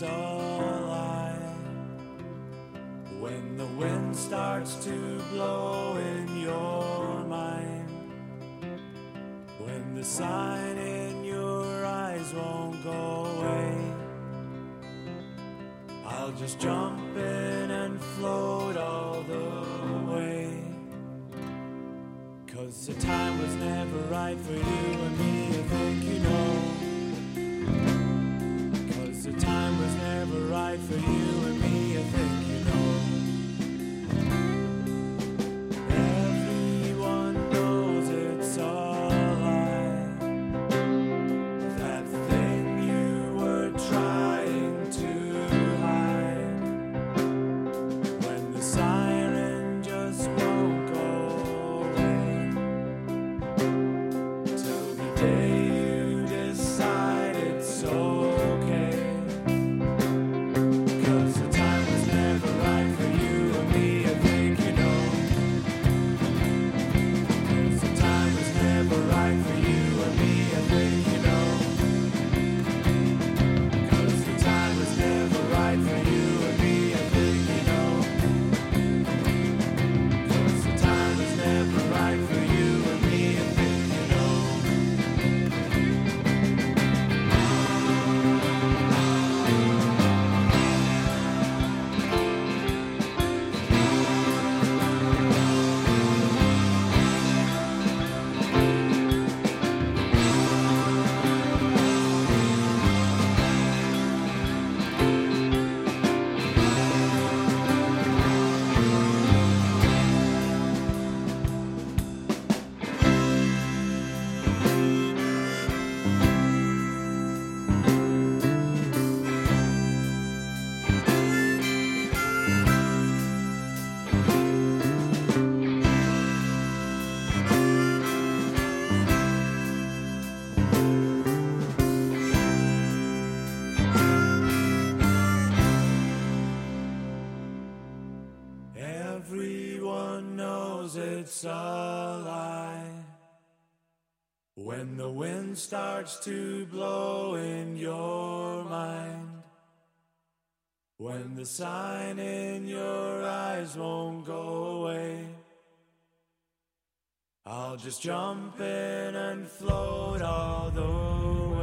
it's a lie. When the wind starts to blow in your mind. When the sign in your eyes won't go away. I'll just jump in and float all the way. Cause the time was never right for you and me, I think you know. It's a lie. When the wind starts to blow in your mind. When the sign in your eyes won't go away. I'll just jump in and float all the